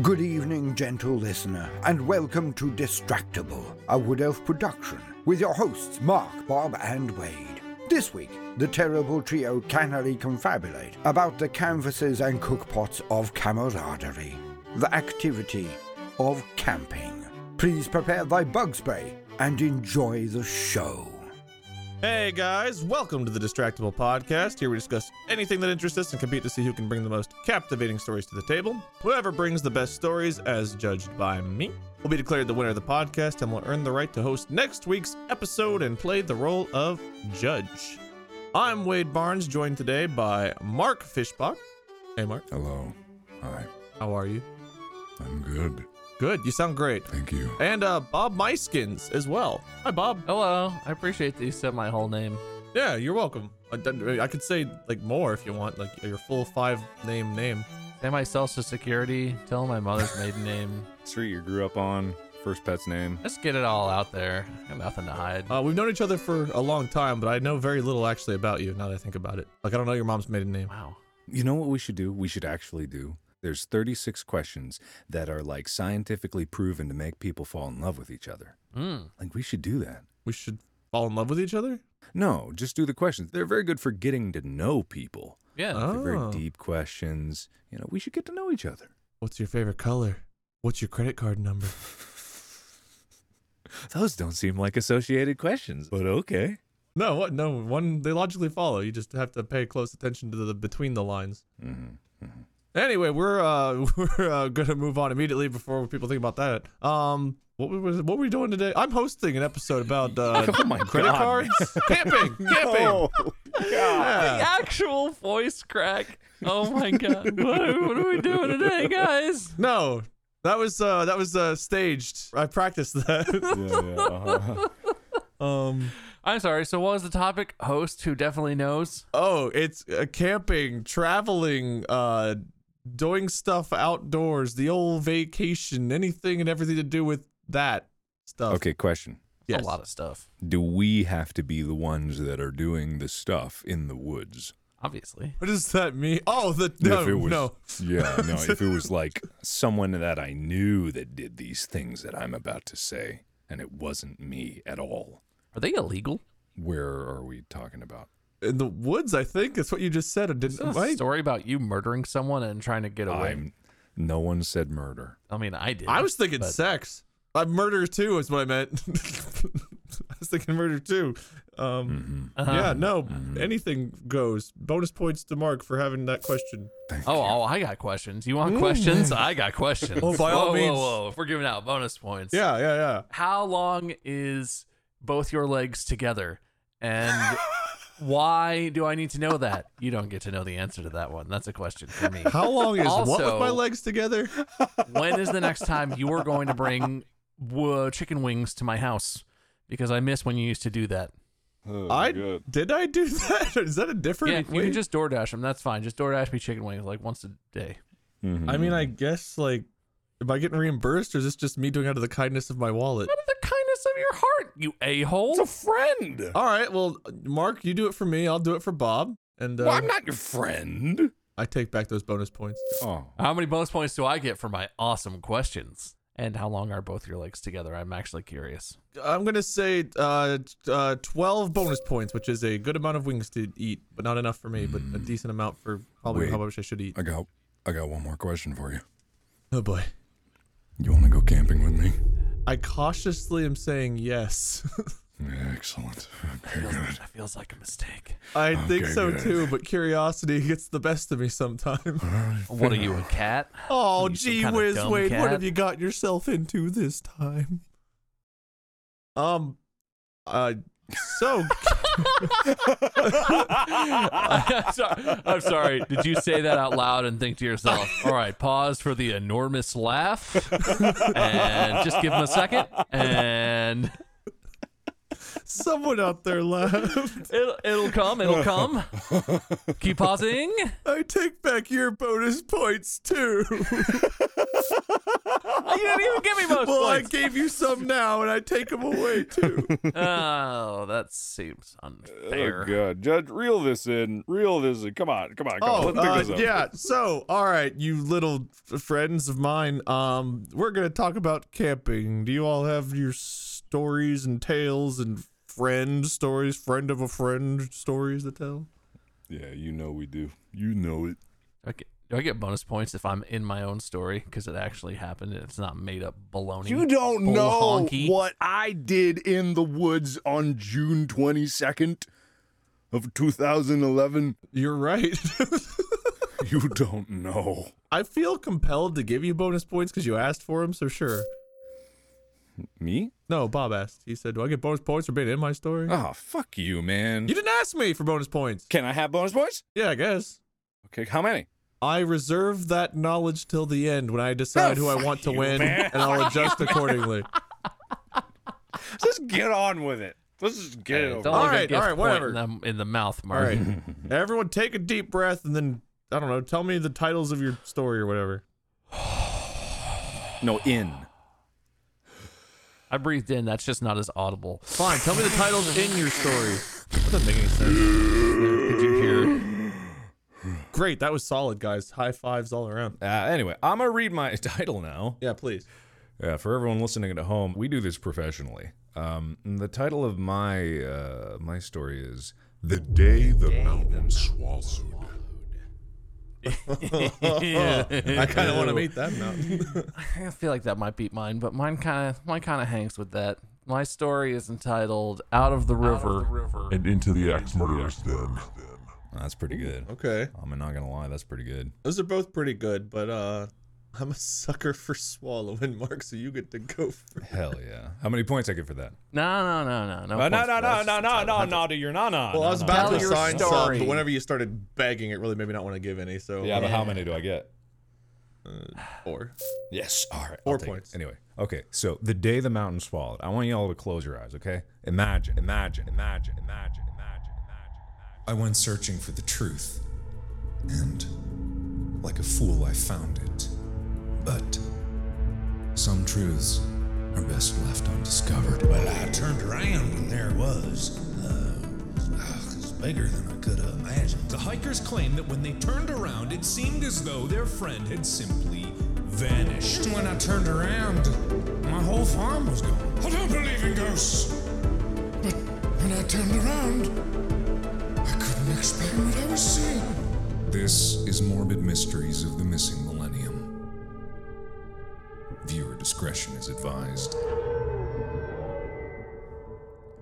Good evening, gentle listener, and welcome to Distractible, a Wood Elf production, with your hosts Mark, Bob, and Wade. This week, the terrible trio cannily confabulate about the canvases and cookpots of camaraderie, the activity of camping. Please prepare thy bug spray and enjoy the show. Hey guys, welcome to the Distractible Podcast. Here we discuss anything that interests us and compete to see who can bring the most captivating stories to the table. Whoever brings the best stories, as judged by me, will be declared the winner of the podcast and will earn the right to host next week's episode and play the role of judge. I'm Wade Barnes, joined today by Mark Fischbach. Hey, Mark. Hello. Hi. How are you? I'm good. Good. You sound great. Thank you. And uh, Bob Muyskens as well. Hi, Bob. Hello. I appreciate that you said my whole name. Yeah, you're welcome. I, I could say like more if you want, like your full five name name. Say my social security. Tell my mother's maiden name. Street you grew up on. First pet's name. Let's get it all out there. Got nothing to hide. Uh, we've known each other for a long time, but I know very little actually about you. Now that I think about it, like I don't know your mom's maiden name. wow. You know what we should do? We should actually do. There's 36 questions that are like scientifically proven to make people fall in love with each other. Mm. Like we should do that. We should fall in love with each other. No, just do the questions. They're very good for getting to know people. Yeah. Oh. They're very deep questions. You know, we should get to know each other. What's your favorite color? What's your credit card number? Those don't seem like associated questions, but okay. No, what? No, one they logically follow. You just have to pay close attention to the between the lines. Mm-hmm. Anyway, we're uh we're uh, gonna move on immediately before people think about that. Um, what was what were we doing today? I'm hosting an episode about uh Oh my credit God. cards, camping, camping. Yeah. Actual voice crack. Oh my god. what, are, what are we doing today, guys? No, that was uh that was uh staged. I practiced that. yeah, yeah, uh-huh. um. I'm sorry. So, what was the topic? Host who definitely knows. Oh, it's uh, camping, traveling, uh, doing stuff outdoors, the old vacation, anything and everything to do with that stuff. Okay, question. Yes. A lot of stuff. Do we have to be the ones that are doing the stuff in the woods? Obviously. What does that mean? Oh, the no, if it was, no. Yeah, no. If it was like someone that I knew that did these things that I'm about to say, and it wasn't me at all, Are they illegal? where are we talking about? In the woods, I think that's what you just said. It Is didn't this a right? story about you murdering someone and trying to get away? I'm. No one said murder. I mean, I did. I was thinking but- sex. Uh, murder too is what I meant. I was thinking murder too. Um, Uh-huh. yeah, no, Mm-hmm. anything goes. Bonus points to Mark for having that question. Oh, oh, I got questions. You want questions? I got questions. Oh, by all whoa, means. Whoa, whoa. If we're giving out bonus points. Yeah, yeah, yeah. How long is both your legs together? And why do I need to know that? You don't get to know the answer to that one. That's a question for me. How long is what with Also- my legs together? when is the next time you are going to bring uh, chicken wings to my house? Because I miss when you used to do that. Oh, I good. did I do that? Is that a different? Yeah, you way? can just DoorDash them. That's fine. Just DoorDash me chicken wings like once a day. Mhm. I mean, I guess like, am I getting reimbursed, or is this just me doing it out of the kindness of my wallet? Out of the kindness of your heart, you a hole. it's a friend. All right, well, Mark, you do it for me. I'll do it for Bob, and uh, well, I'm not your friend. I take back those bonus points. Oh, How many bonus points do I get for my awesome questions? And how long are both your legs together? I'm actually curious. I'm gonna say uh, uh, 12 bonus points, which is a good amount of wings to eat, but not enough for me, but a decent amount for probably Wait. how much I should eat. I got, I got one more question for you. Oh boy. You want to go camping with me? I cautiously am saying yes. Excellent. Okay, good. That feels like a mistake. I think so good. too, but curiosity gets the best of me sometimes. What are you, a cat? Oh, gee whiz, dumb Wade, what have you got yourself into this time? Um, uh, so I'm, sorry, I'm sorry. Did you say that out loud and think to yourself, all right, pause for the enormous laugh and just give him a second and someone out there laughed. it'll, it'll come. It'll come. Keep pausing. I take back your bonus points too. You didn't even give me most well, I gave you some now, and I take them away too. Oh, that seems unfair. Oh, God, Judge, reel this in. Reel this in. Come on, come on, come on. Oh, Let's uh, yeah. So, all right, you little friends of mine. Um, we're gonna talk about camping. Do you all have your stories and tales and friend stories, friend of a friend stories to tell? Yeah, you know we do. You know it. Okay. Do I get bonus points if I'm in my own story because it actually happened and it's not made up baloney? You don't know honky? what I did in the woods on June 22nd of 2011. You're right. You don't know. I feel compelled to give you bonus points because you asked for them. So sure. Me? No, Bob asked. He said, "Do I get bonus points for being in my story?" Oh, fuck you, man. You didn't ask me for bonus points. Can I have bonus points? Yeah, I guess. Okay, how many? I reserve that knowledge till the end when I decide who I want to you, win, man. and I'll adjust accordingly. Just get on with it. Let's just get Hey, it over. don't All even right, give all right, whatever. In the, in the mouth, All Mark. right, everyone, take a deep breath, and then I don't know. Tell me the titles of your story or whatever. No, in. I breathed in. That's just not as audible. Fine. Tell me the titles in your story. That doesn't make any sense. Could you hear? Great, that was solid, guys. High fives all around. Uh, anyway, I'm going to read my title now. Yeah, please. Yeah, for everyone listening at home, we do this professionally. Um, and the title of my uh, my story is The day the mountain swallowed. I kind of want to meet that mountain. I feel like that might beat mine, but mine kind of mine kind of hangs with that. My story is entitled "Out of the River." And into the axe murderer's den. That's pretty good. okay, I'm not gonna lie, that's pretty good. those are both pretty good, but uh, I'm a sucker for swallowing, Mark. So you get to go first. Hell yeah! How many points I get for that? No, no, no, no, no. Uh, no, points no, no, no, no, no, no, to your no, no. Well, no, I was no. about Tell to your assign some, but whenever you started begging, it really made me not want to give any. So Yeah, but how many do I get? four. Yes. All right. Four I'll it. points. Anyway, okay. So the day the mountain swallowed. I want you all to close your eyes. Okay. Imagine. Imagine. Imagine. Imagine. Imagine. Imagine. Imagine. I went searching for the truth, and like a fool, I found it. But some truths are best left undiscovered. Well, I turned around and there it was. Uh, it was bigger than I could have imagined. The hikers claim that when they turned around, it seemed as though their friend had simply vanished. When I turned around, my whole farm was gone. I don't believe in ghosts. But when I turned around, I couldn't explain what I was seeing. This is Morbid Mysteries of the Missing Millennium. Viewer discretion is advised.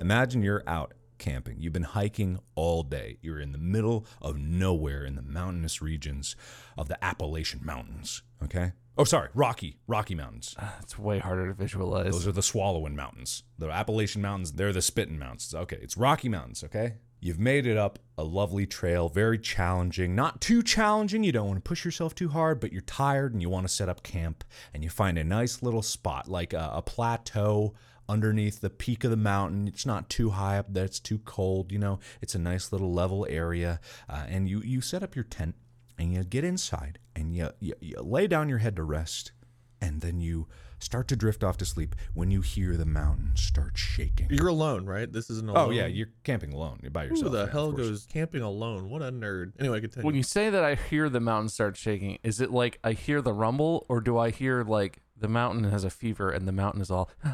Imagine you're out camping. You've been hiking all day. You're in the middle of nowhere in the mountainous regions of the Appalachian Mountains. Okay. Oh, sorry, Rocky, Rocky Mountains. Ah, it's way harder to visualize. Those are the Swallowing Mountains. The Appalachian Mountains, they're the Spitting Mountains. Okay, it's Rocky Mountains, okay? You've made it up a lovely trail, very challenging. Not too challenging. You don't want to push yourself too hard, but you're tired and you want to set up camp. And you find a nice little spot, like a, a plateau underneath the peak of the mountain. It's not too high up that it's too cold. You know, it's a nice little level area. Uh, and you, you set up your tent and you get inside and you, you, you lay down your head to rest. And then you start to drift off to sleep when you hear the mountain start shaking. You're alone, right? This isn't Oh yeah, you're camping alone. You're by yourself. Who the yeah, hell goes camping alone? What a nerd. Anyway, continue. When you say that I hear the mountain start shaking, is it like I hear the rumble, or do I hear like the mountain has a fever and the mountain is all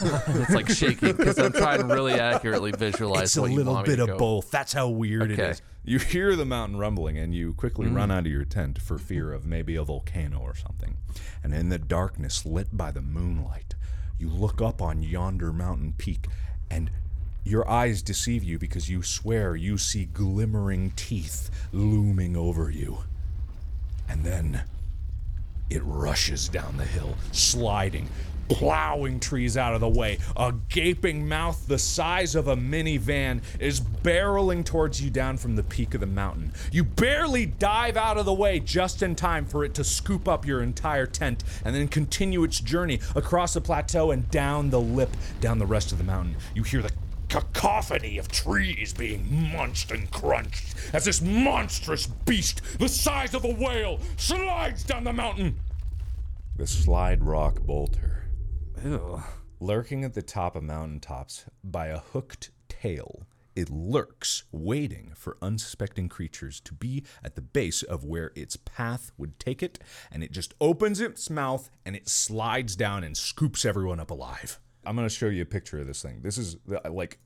it's like shaking? Because I'm trying to really accurately visualize It's a what you little want me bit of go. both. That's how weird Okay. it is. You hear the mountain rumbling and you quickly Mm. run out of your tent for fear of maybe a volcano or something. And in the darkness, lit by the moonlight, you look up on yonder mountain peak and your eyes deceive you because you swear you see glimmering teeth looming over you. And then it rushes down the hill, sliding, plowing trees out of the way. A gaping mouth the size of a minivan is barreling towards you down from the peak of the mountain. You barely dive out of the way just in time for it to scoop up your entire tent and then continue its journey across the plateau and down the lip, down the rest of the mountain. You hear the cacophony of trees being munched and crunched as this monstrous beast, the size of a whale, slides down the mountain. The slide rock bolter. Ew. Lurking at the top of mountaintops by a hooked tail, it lurks, waiting for unsuspecting creatures to be at the base of where its path would take it, and it just opens its mouth and it slides down and scoops everyone up alive. I'm going to show you a picture of this thing. This is like,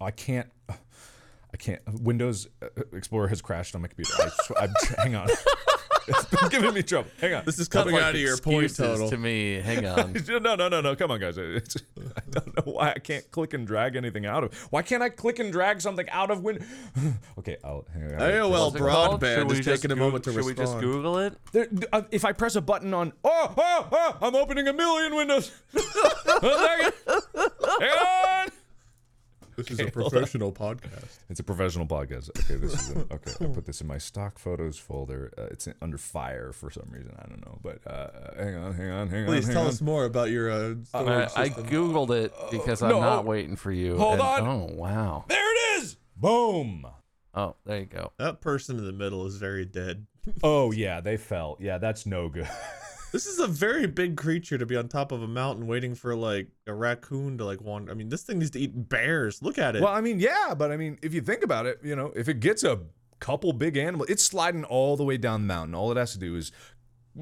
I can't. I can't. Windows uh, Explorer has crashed on my computer. I, hang on. It's been giving me trouble. Hang on. This is coming Like out of your point total. to me. Hang on. no, no, no, no. Come on, guys. It's, I don't know why I can't click and drag anything out of. Why can't I click and drag something out of Win? okay, I'll. Hang on. AOL What's broadband we is just taking a moment to respond. Should we just. Google it? There, uh, if I press a button on, oh, oh, oh, I'm opening a million windows. Hang on. This is a Okay, hold on. professional podcast. It's a professional podcast. Okay, this is an, okay. I put this in my stock photos folder. Uh, it's under fire for some reason. I don't know, but uh, hang on, hang on, hang Please on. hang tell on. us more about your uh, I, storage I googled it because I'm no. not waiting for you. Hold and- on. Oh wow. There it is. Boom. Oh, there you go. that person in the middle is very dead. Oh yeah, they fell. Yeah, that's no good. This is a very big creature to be on top of a mountain waiting for like a raccoon to like wander. I mean, this thing needs to eat bears. Look at it. Well, I mean, yeah, but I mean, if you think about it, you know, if it gets a couple big animals, it's sliding all the way down the mountain. All it has to do is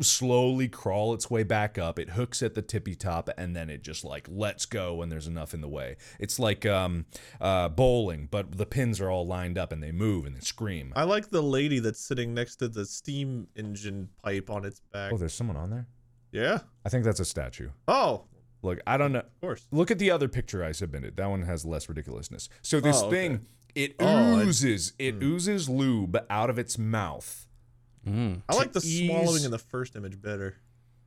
slowly crawl its way back up. It hooks at the tippy top, and then it just like lets go when there's enough in the way. It's like um, uh, bowling, but the pins are all lined up and they move and they scream. I like the lady that's sitting next to the steam engine pipe on its back. Oh, there's someone on there. yeah. I think that's a statue. Oh, Look, I don't know. of course. Look at the other picture I submitted. That one has less ridiculousness. So this Oh, okay. thing, it Oh, Hmm. oozes, it oozes lube out of its mouth. Mm. I like the ease- swallowing in the first image better.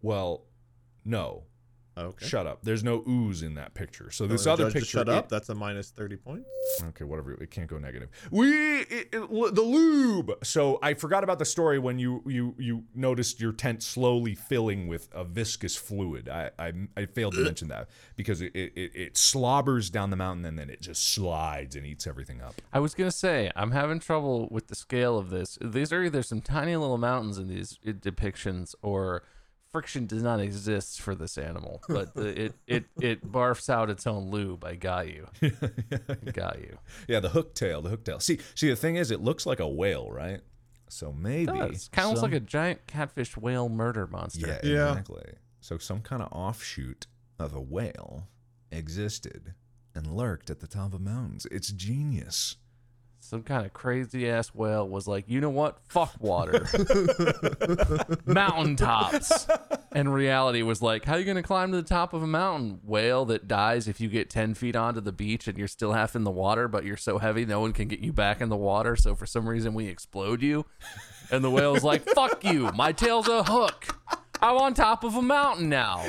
Well, no. Oh, okay. Shut up. There's no ooze in that picture. So oh, this other judge picture. Shut up. it- That's a minus thirty points. okay, whatever. It can't go negative. We it, it- the lube. So I forgot about the story when you you you noticed your tent slowly filling with a viscous fluid. I I, I failed to mention that because it, it it it slobbers down the mountain and then it just slides and eats everything up. I was gonna say I'm having trouble with the scale of this. These are either some tiny little mountains in these depictions, or friction does not exist for this animal. But the, it it it barfs out its own lube. I got you. got you. Yeah, the hook tail, the hook tail. See, see, the thing is, it looks like a whale, right? So maybe It kind of looks like a giant catfish whale murder monster. Yeah, Yeah. exactly. So some kind of offshoot of a whale existed and lurked at the top of mountains. It's genius. Some kind of crazy ass whale was like, you know what? Fuck water. Mountaintops. And reality was like, how are you going to climb to the top of a mountain? Whale that dies if you get 10 feet onto the beach and you're still half in the water, but you're so heavy no one can get you back in the water. So for some reason, we explode you. And the whale's like, fuck you. My tail's a hook. I'm on top of a mountain now.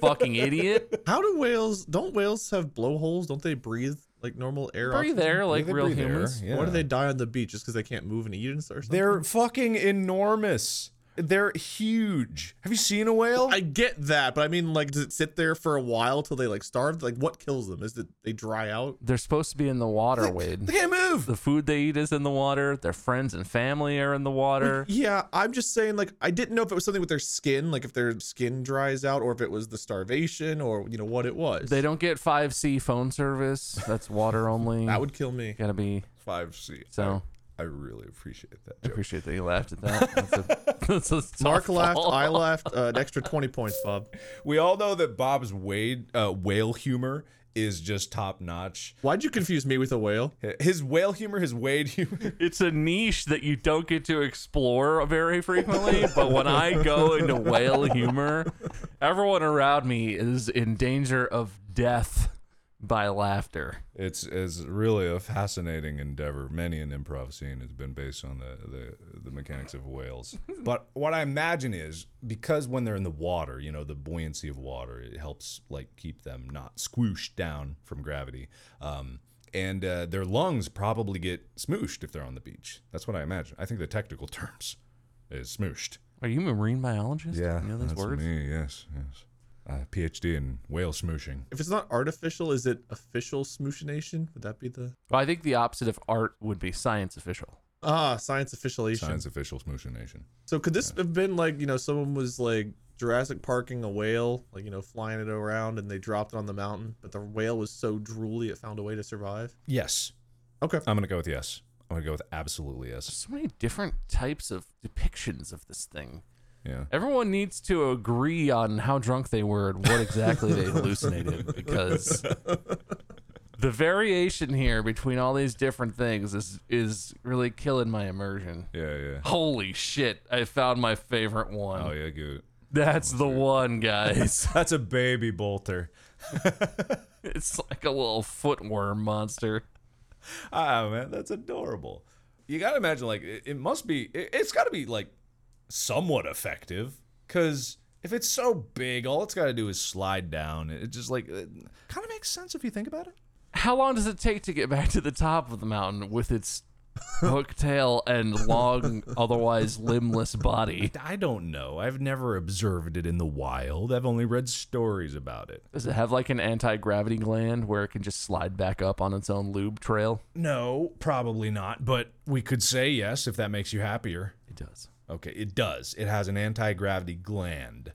Fucking idiot. How do whales? Don't whales have blowholes? Don't they breathe like normal air? Breathe oxygen? air like real humans. yeah. Why do they die on the beach just because they can't move and eat and stuff? They're fucking enormous. They're huge. Have you seen a whale? I get that, but I mean, like, does it sit there for a while till they like starve? Like, what kills them? Is it they dry out? They're supposed to be in the water, Wade. They can't move. The food they eat is in the water. Their friends and family are in the water. Yeah, I'm just saying, like, I didn't know if it was something with their skin, like if their skin dries out, or if it was the starvation, or you know what it was. They don't get 5C phone service. That's water only. That would kill me. Gotta be. Five C. So I really appreciate that. I Joke. appreciate that you laughed at that. That's a, that's a Mark softball. laughed, I laughed. Uh, an extra twenty points, Bob. We all know that Bob's Wade uh, whale humor is just top notch. Why'd you confuse me with a whale? His whale humor, his Wade humor. It's a niche that you don't get to explore very frequently. but when I go into whale humor, everyone around me is in danger of death by laughter. It's is really a fascinating endeavor. Many an improv scene has been based on the, the the mechanics of whales. but what I imagine is because when they're in the water, you know, the buoyancy of water, it helps like keep them not squooshed down from gravity. Um, and uh, their lungs probably get smooshed if they're on the beach. That's what I imagine. I think the technical terms is smooshed. Are you a marine biologist? Yeah, you know those that's words. me. Yes, yes. Uh, PhD in whale smooshing. If it's not artificial, is it official smooshination? Would that be the Well, I think the opposite of art would be science official. ah science officialation? Science official smooshing So could this have been like you know someone was like Jurassic Parking a whale, like you know flying it around, and they dropped it on the mountain, but the whale was so drooly it found a way to survive. Yes. Okay. I'm gonna go with yes. I'm gonna go with absolutely yes. So many different types of depictions of this thing. Yeah. Everyone needs to agree on how drunk they were and what exactly they hallucinated because the variation here between all these different things is is really killing my immersion. Yeah, yeah. Holy shit, I found my favorite one. Oh yeah, good. That's the one, guys. That's a baby bolter. it's like a little footworm monster. Ah man, that's adorable. You gotta imagine like it, it must be. It, it's gotta be like somewhat effective because if it's so big, all it's gotta do is slide down. It just like kind of makes sense if you think about it. How long does it take to get back to the top of the mountain with its hook tail and long, otherwise limbless body? I don't know. I've never observed it in the wild. I've only read stories about it. Does it have like an anti gravity gland where it can just slide back up on its own lube trail? No, probably not. But we could say yes if that makes you happier. It does. Okay, it does. It has an anti gravity gland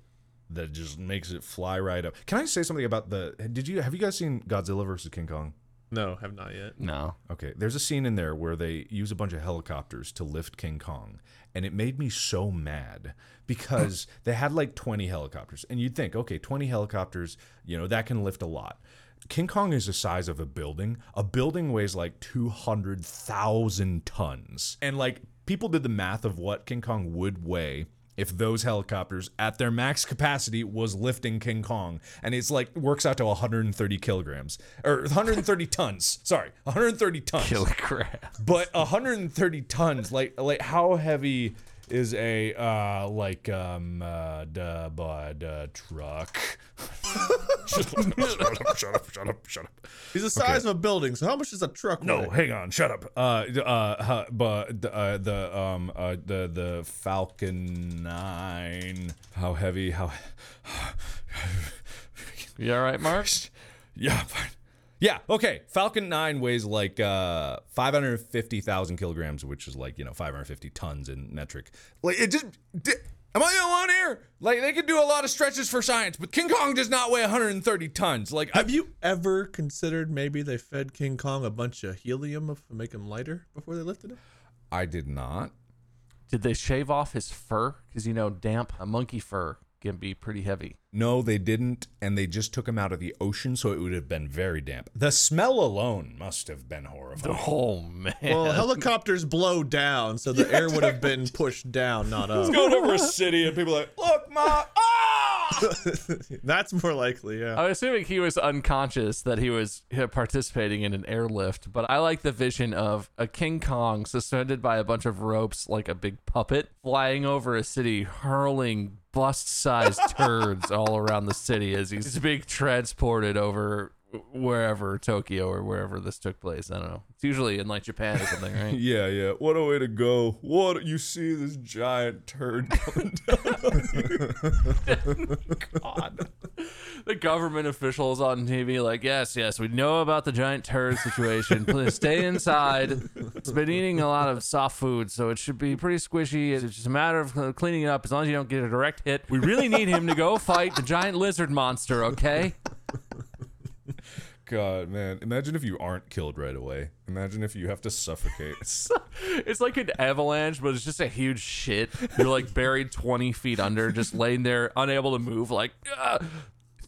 that just makes it fly right up. Can I say something about the? Did you have you guys seen Godzilla versus King Kong? No, have not yet. No. Okay, there's a scene in there where they use a bunch of helicopters to lift King Kong, and it made me so mad because they had like 20 helicopters, and you'd think, okay, 20 helicopters, you know, that can lift a lot. King Kong is the size of a building. A building weighs like 200,000 tons. And like people did the math of what King Kong would weigh if those helicopters at their max capacity was lifting King Kong. And it's like works out to 130 kilograms or 130 tons. Sorry, 130 tons. Kilogram. But 130 tons, like like how heavy is a uh like um uh duh, buh, duh, truck? shut up, shut up, shut up, shut up, shut up. He's the size of a building. So how much is a truck No, weigh? hang on, shut up. Uh, uh, but the, uh, the um, uh, the the Falcon Nine. How heavy? How? You all right, Mark? Yeah, fine. Yeah, okay. Falcon 9 weighs like uh 550,000 kilograms, which is like, you know, 550 tons in metric. Like it just di- Am I the one here? Like they could do a lot of stretches for science, but King Kong does not weigh 130 tons. Like Have you ever considered maybe they fed King Kong a bunch of helium to make him lighter before they lifted him? I did not. Did they shave off his fur? Because you know, damp, a monkey fur can be pretty heavy. No, they didn't, and they just took him out of the ocean, so it would have been very damp. The smell alone must have been horrifying. Oh man. Well, helicopters blow down, so the air would have been pushed down, not up. He's going over a city, and people are like, "Look, ma!" That's more likely, yeah. I'm assuming he was unconscious that he was participating in an airlift, but I like the vision of a King Kong suspended by a bunch of ropes like a big puppet flying over a city, hurling bust sized turds all around the city as he's being transported over wherever Tokyo or wherever this took place. I don't know. It's usually in like Japan or something, right? yeah, yeah. What a way to go! What you see this giant turd coming down. God. The government officials on TV, like, yes, yes, we know about the giant turd situation. Please stay inside. It's been eating a lot of soft food, so it should be pretty squishy. It's just a matter of cleaning it up as long as you don't get a direct hit. We really need him to go fight the giant lizard monster, okay? God, man. Imagine if you aren't killed right away. Imagine if you have to suffocate. It's like an avalanche, but it's just a huge shit. You're like buried 20 feet under, just laying there, unable to move, like, "Ah,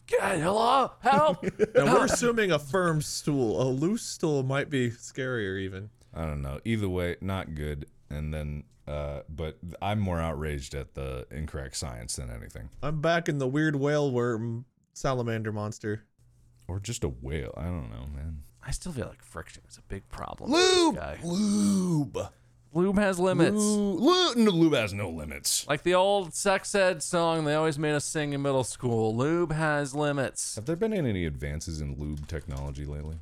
God, hello, help. Now we're assuming a firm stool. A loose stool might be scarier, even. I don't know. Either way, not good. And then, uh, but I'm more outraged at the incorrect science than anything. I'm back in the weird whale worm salamander monster. Or just a whale. I don't know, man. I still feel like friction is a big problem. Lube! Lube! Lube has limits. Lube, lube, no, lube has no limits. Like the old sex ed song they always made us sing in middle school. Lube has limits. Have there been any advances in lube technology lately?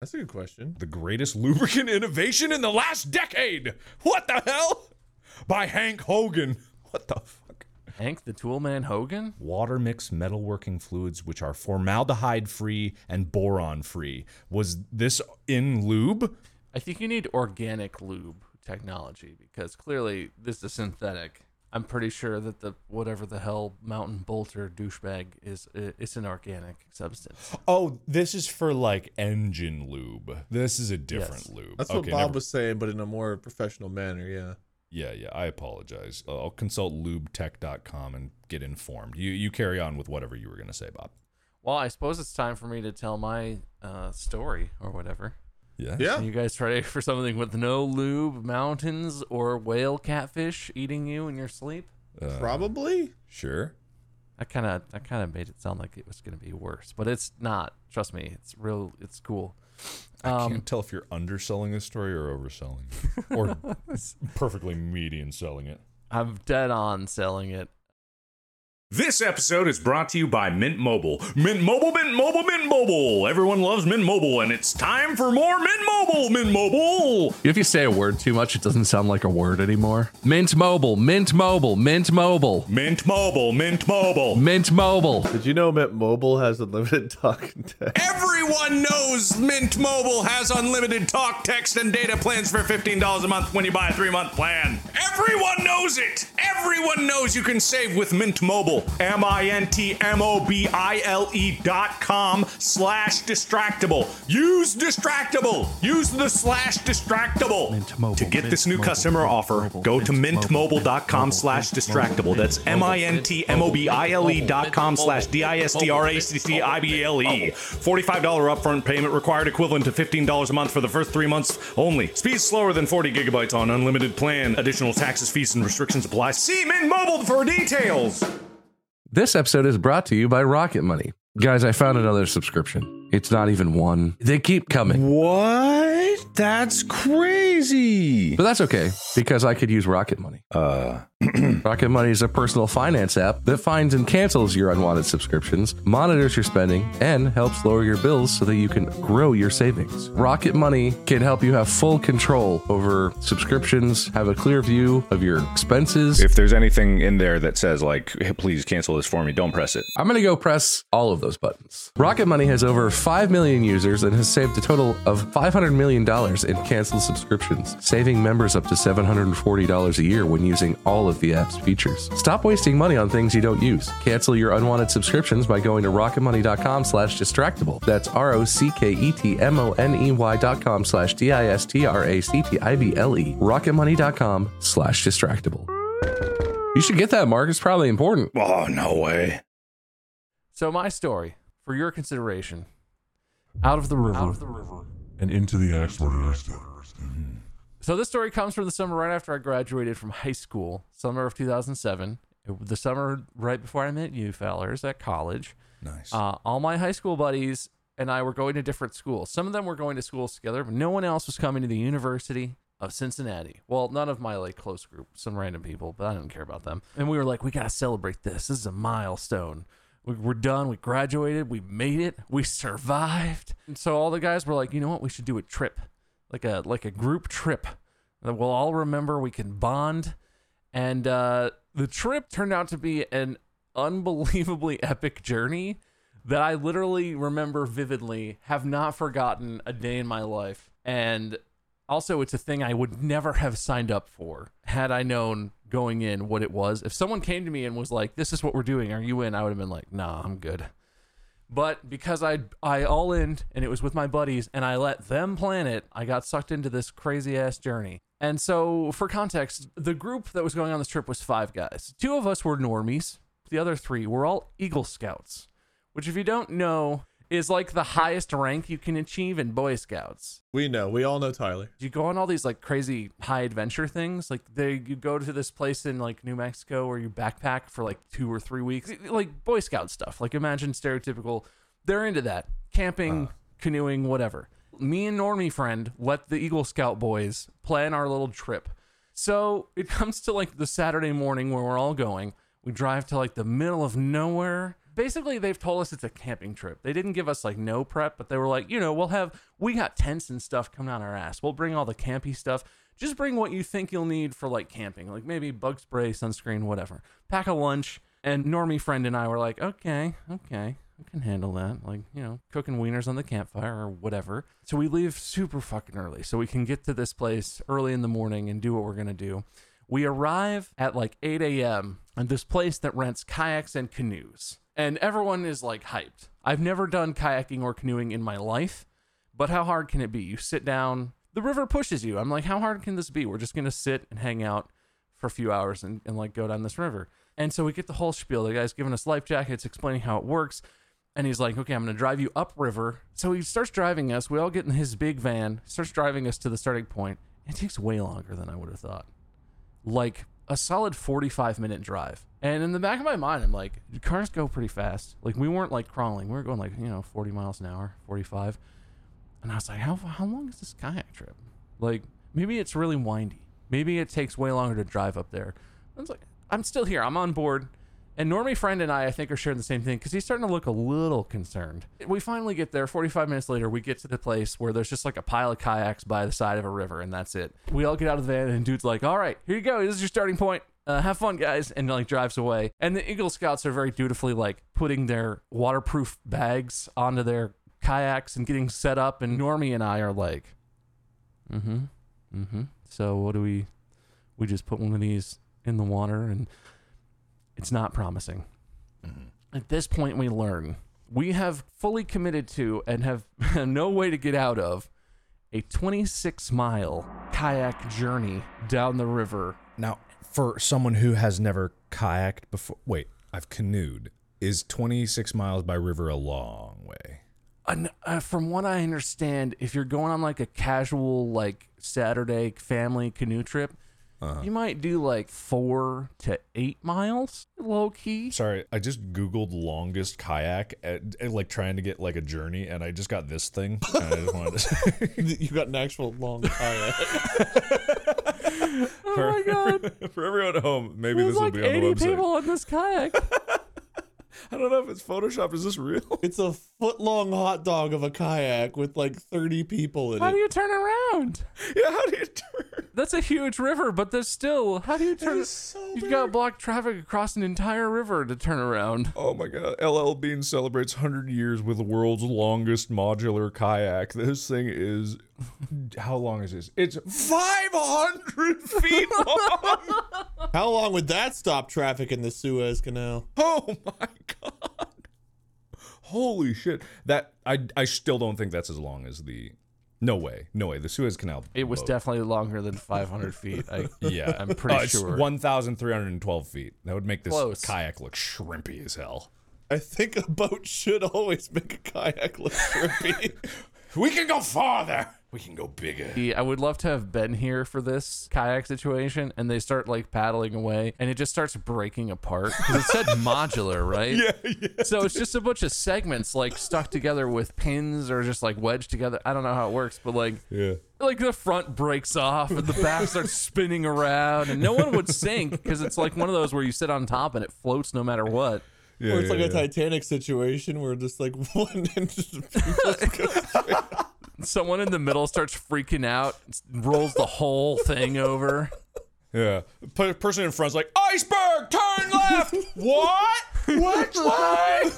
That's a good question. The greatest lubricant innovation in the last decade! What the hell? By Hank Hogan. What the fuck? Hank the Toolman Hogan? Water mixed metalworking fluids which are formaldehyde free and boron free. Was this in lube? I think you need organic lube technology because clearly this is synthetic. I'm pretty sure that the whatever the hell mountain bolter douchebag is it's an organic substance. Oh, this is for like engine lube. This is a different Yes. lube. That's what Bob never- was saying, but in a more professional manner, yeah. Yeah, yeah. I apologize. Uh, I'll consult lubetech.com and get informed. You you carry on with whatever you were going to say, Bob. Well, I suppose it's time for me to tell my uh, story or whatever. Yeah. Yeah. Are you guys ready for something with no lube, mountains, or whale catfish eating you in your sleep? Uh, Probably. Sure. I kind of, I kind of made it sound like it was going to be worse, but it's not. Trust me, it's real. It's cool. I Um, can't tell if you're underselling this story or overselling it. or perfectly median selling it. I'm dead on selling it. This episode is brought to you by Mint Mobile. Mint Mobile, Mint Mobile, Mint Mobile. Everyone loves Mint Mobile, and it's time for more Mint Mobile, Mint Mobile. If you say a word too much, it doesn't sound like a word anymore. Mint Mobile, Mint Mobile, Mint Mobile, Mint Mobile, Mint Mobile. Mint Mobile. Did you know Mint Mobile has unlimited talk and text? Everyone knows Mint Mobile has unlimited talk, text, and data plans for $15 a month when you buy a three month plan. Everyone knows it. Everyone knows you can save with Mint Mobile. M I N T M O B I L E dot com slash distractible. Use distractible. Use the slash distractible. to get this new customer offer, go to mintmobile.com slash distractible. That's M I N T M O B I L E dot com slash D I S T R A C C I B L E. $45 upfront payment required equivalent to $15 a month for the first three months only. Speeds slower than 40 gigabytes on unlimited plan. Additional taxes, fees, and restrictions apply. See Mint Mobile for details. This episode is brought to you by Rocket Money. Guys, I found another subscription. It's not even one. They keep coming. What? That's crazy. But that's okay because I could use Rocket Money. Uh, Rocket Money is a personal finance app that finds and cancels your unwanted subscriptions, monitors your spending, and helps lower your bills so that you can grow your savings. Rocket Money can help you have full control over subscriptions, have a clear view of your expenses. if there's anything in there that says like, "Hey, please cancel this for me, don't press it. I'm going to go press all of those buttons. Rocket Money has over 5 million users and has saved a total of $500 million in canceled subscriptions, saving members up to $740 a year when using all of the app's features. Stop wasting money on things you don't use. Cancel your unwanted subscriptions by going to rocketmoney.com slash distractible. That's R-O-C-K-E-T-M-O-N-E-Y dot com slash D-I-S-T-R-A-C-T-I-B-L-E. Rocketmoney.com slash distractible. You should get that, Mark. It's probably important. Oh, no way. So my story, for your consideration, out of the river. out of the river. And into the axe murderer's den. So this story comes from the summer right after I graduated from high school, summer of 2007. It- the summer right before I met you fellers at college. Nice. Uh, all my high school buddies and I were going to different schools. Some of them were going to schools together, but no one else was coming to the University of Cincinnati. Well, none of my like close group, some random people, but I didn't care about them. And we were like, we gotta celebrate this. This is a milestone. We, we're done. We graduated. We made it. We survived. And so all the guys were like, you know what? We should do a trip, like a like a group trip that we'll all remember. We can bond. And uh, the trip turned out to be an unbelievably epic journey that I literally remember vividly, have not forgotten a day in my life. And also, it's a thing I would never have signed up for had I known going in what it was. If someone came to me and was like, This is what we're doing, are you in? I would have been like, Nah, I'm good. But because I I all in and it was with my buddies and I let them plan it, I got sucked into this crazy ass journey. And so, for context, the group that was going on this trip was five guys. Two of us were normies. The other three were all Eagle Scouts, which, if you don't know, is like the highest rank you can achieve in Boy Scouts. We know. We all know Tyler. You go on all these like crazy high adventure things. Like they, you go to this place in like New Mexico where you backpack for like two or three weeks, like Boy Scout stuff. Like imagine stereotypical. They're into that camping, uh. canoeing, whatever. Me and Normie friend let the Eagle Scout boys plan our little trip. So it comes to like the Saturday morning where we're all going. We drive to like the middle of nowhere. Basically, they've told us it's a camping trip. They didn't give us like no prep, but they were like, you know, we'll have, we got tents and stuff coming on our ass. We'll bring all the campy stuff. Just bring what you think you'll need for like camping, like maybe bug spray, sunscreen, whatever. Pack a lunch. And Normie friend and I were like, okay, okay, I can handle that. Like, you know, cooking wieners on the campfire or whatever. So we leave super fucking early so we can get to this place early in the morning and do what we're to do. We arrive at like 8 a.m. at this place that rents kayaks and canoes. And everyone is like hyped. I've never done kayaking or canoeing in my life, but how hard can it be? You sit down, the river pushes you. I'm like, how hard can this be? We're just to sit and hang out for a few hours and, and like go down this river. And so we get the whole spiel. The guy's giving us life jackets, explaining how it works. And he's like, okay, I'm going to drive you upriver. So he starts driving us. We all get in his big van, starts driving us to the starting point. It takes way longer than I would have thought. Like a solid 45 minute drive. And in the back of my mind, I'm like, cars go pretty fast. Like we weren't like crawling. We were going like, you know, 40 miles an hour, 45. And I was like, how, how long is this kayak trip? Like maybe it's really windy. Maybe it takes way longer to drive up there. I was like, I'm still here. I'm on board. And Normie friend and I, I think, are sharing the same thing because he's starting to look a little concerned. We finally get there. 45 minutes later, we get to the place where there's just like a pile of kayaks by the side of a river, and that's it. We all get out of the van, and dude's like, "All right, here you go. This is your starting point. Uh, have fun, guys," and like drives away. And the Eagle Scouts are very dutifully like putting their waterproof bags onto their kayaks and getting set up. And Normie and I are like, "Mm-hmm, mm-hmm." So what do we? We just put one of these in the water and it's not promising. At this point, we learn we have fully committed to and have no way to get out of a 26 mile kayak journey down the river. Now, for someone who has never kayaked before, wait, I've canoed. Is 26 miles by river a long way? An- uh, from what I understand, if you're going on like a casual, like Saturday family canoe trip, Uh-huh. you might do like four to eight miles, low key. Sorry, I just googled longest kayak, at, at, like trying to get like a journey, and I just got this thing. And I just wanted to you got an actual long kayak. Oh my god! for everyone at home, maybe There's this will like be on the 80 website. people on this kayak. I don't know if it's Photoshop. Is this real? It's a foot long hot dog of a kayak with like 30 people in How it. How do you turn around? Yeah, how do you turn? That's a huge river, but there's still. How do you turn? So You've got block traffic across an entire river to turn around. Oh my god. LL Bean celebrates 100 years with the world's longest modular kayak. This thing is. How long is this? It's 500 feet long. How long would that stop traffic in the Suez Canal? Oh my god. Holy shit. That I I still don't think that's as long as the No way, no way. The Suez Canal. It was boat. definitely longer than 500 feet. I, Yeah, I'm pretty Uh, it's sure. 1,312 feet. That would make this Close. kayak look shrimpy as hell. I think a boat should always make a kayak look shrimpy. we can go farther. We can go bigger. I would love to have been here for this kayak situation, and they start like paddling away, and it just starts breaking apart because it said modular, right? Yeah, yeah. So it's just a bunch of segments like stuck together with pins or just like wedged together. I don't know how it works, but like Yeah. like the front breaks off and the back starts spinning around, and no one would sink because it's like one of those where you sit on top and it floats no matter what. Yeah, or it's yeah, like a. Titanic situation where just like one end of people Someone in the middle starts freaking out, rolls the whole thing over. Yeah. P- person in front's like, iceberg, turn left. what? Which way?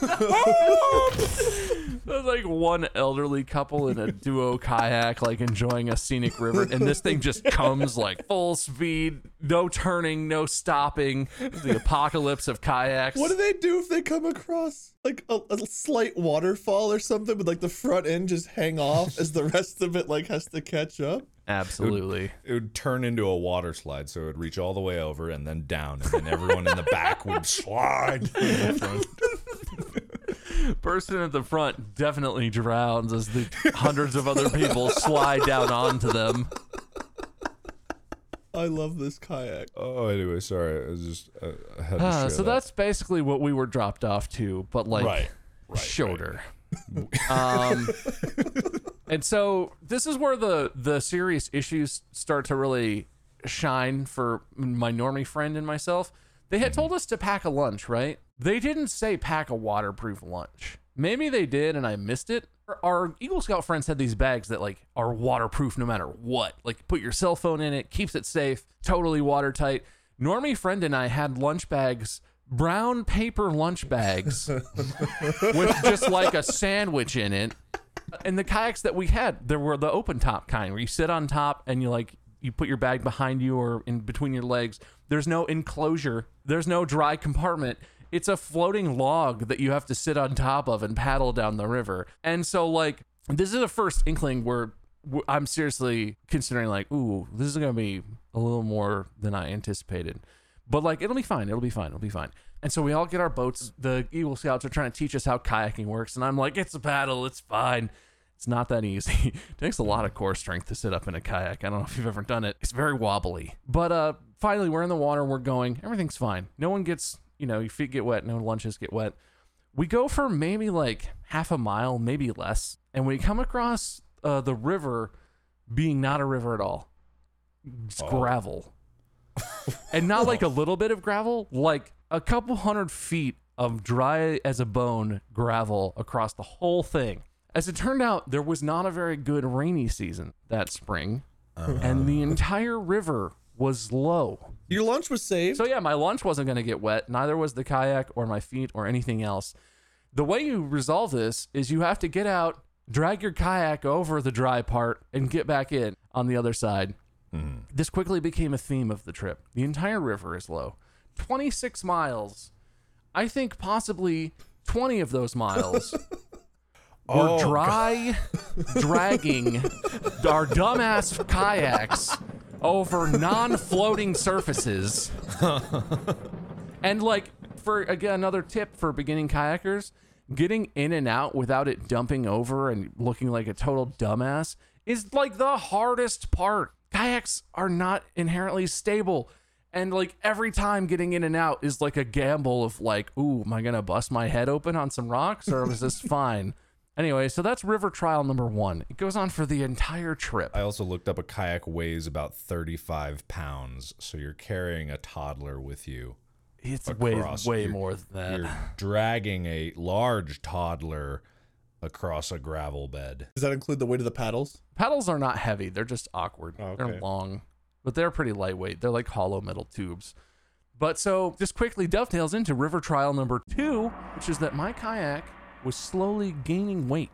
There's like one elderly couple in a duo kayak, like enjoying a scenic river, and this thing just comes like full speed, no turning, no stopping. The apocalypse of kayaks. What do they do if they come across like a, a slight waterfall or something, but like the front end just hang off as the rest of it like has to catch up? Absolutely. It would turn into a water slide, so it would reach all the way over and then down, and then everyone in the back would slide. in the front. Person at the front definitely drowns as the hundreds of other people slide down onto them. I love this kayak. Oh, anyway, sorry. I was just uh, I had to share so that. that's basically what we were dropped off to, but like Right, right, shorter. um, and so this is where the the serious issues start to really shine for my normie friend and myself. They had told us to pack a lunch, right? They didn't say pack a waterproof lunch. Maybe they did and I missed it. Our Eagle Scout friends had these bags that like are waterproof no matter what. Like put your cell phone in it, keeps it safe, totally watertight. Normie friend and I had lunch bags, brown paper lunch bags with just like a sandwich in it. And the kayaks that we had, there were the open top kind where you sit on top and you like you put your bag behind you or in between your legs. There's no enclosure. There's no dry compartment. It's a floating log that you have to sit on top of and paddle down the river. And so like this is the first inkling where I'm seriously considering like, ooh, this is gonna be a little more than I anticipated. But like it'll be fine. It'll be fine. It'll be fine. And so we all get our boats. The Eagle Scouts are trying to teach us how kayaking works, and I'm like, it's a paddle. It's fine. It's not that easy. it takes a lot of core strength to sit up in a kayak. I don't know if you've ever done it. It's very wobbly. But uh, finally, we're in the water. We're going. Everything's fine. No one gets, you know, your feet get wet. No lunches get wet. We go for maybe like half a mile, maybe less, and we come across uh, the river being not a river at all. It's gravel. and not like a little bit of gravel, like a couple hundred feet of dry as a bone gravel across the whole thing. As it turned out, there was not a very good rainy season that spring, and the entire river was low. Your lunch was saved. So yeah, my lunch wasn't going to get wet. Neither was the kayak or my feet or anything else. The way you resolve this is you have to get out, drag your kayak over the dry part, and get back in on the other side. Mm-hmm. This quickly became a theme of the trip. The entire river is low. 26 miles. I think possibly 20 of those miles oh, were Oh, dry, dragging our dumbass kayaks over non floating surfaces. and, like, for again, another tip for beginning kayakers getting in and out without it dumping over and looking like a total dumbass is like the hardest part. Kayaks are not inherently stable. And like every time getting in and out is like a gamble of like, ooh, am I gonna bust my head open on some rocks or is this fine? Anyway, so that's river trial number one. It goes on for the entire trip. I also looked up a kayak weighs about 35 pounds, so you're carrying a toddler with you. It's way- across- way you're- more than that. You're dragging a large toddler across a gravel bed. Does that include the weight of the paddles? Paddles are not heavy, they're just awkward. Oh, okay. They're long, but they're pretty lightweight. They're like hollow metal tubes. But so just quickly dovetails into river trial number two, which is that my kayak was slowly gaining weight.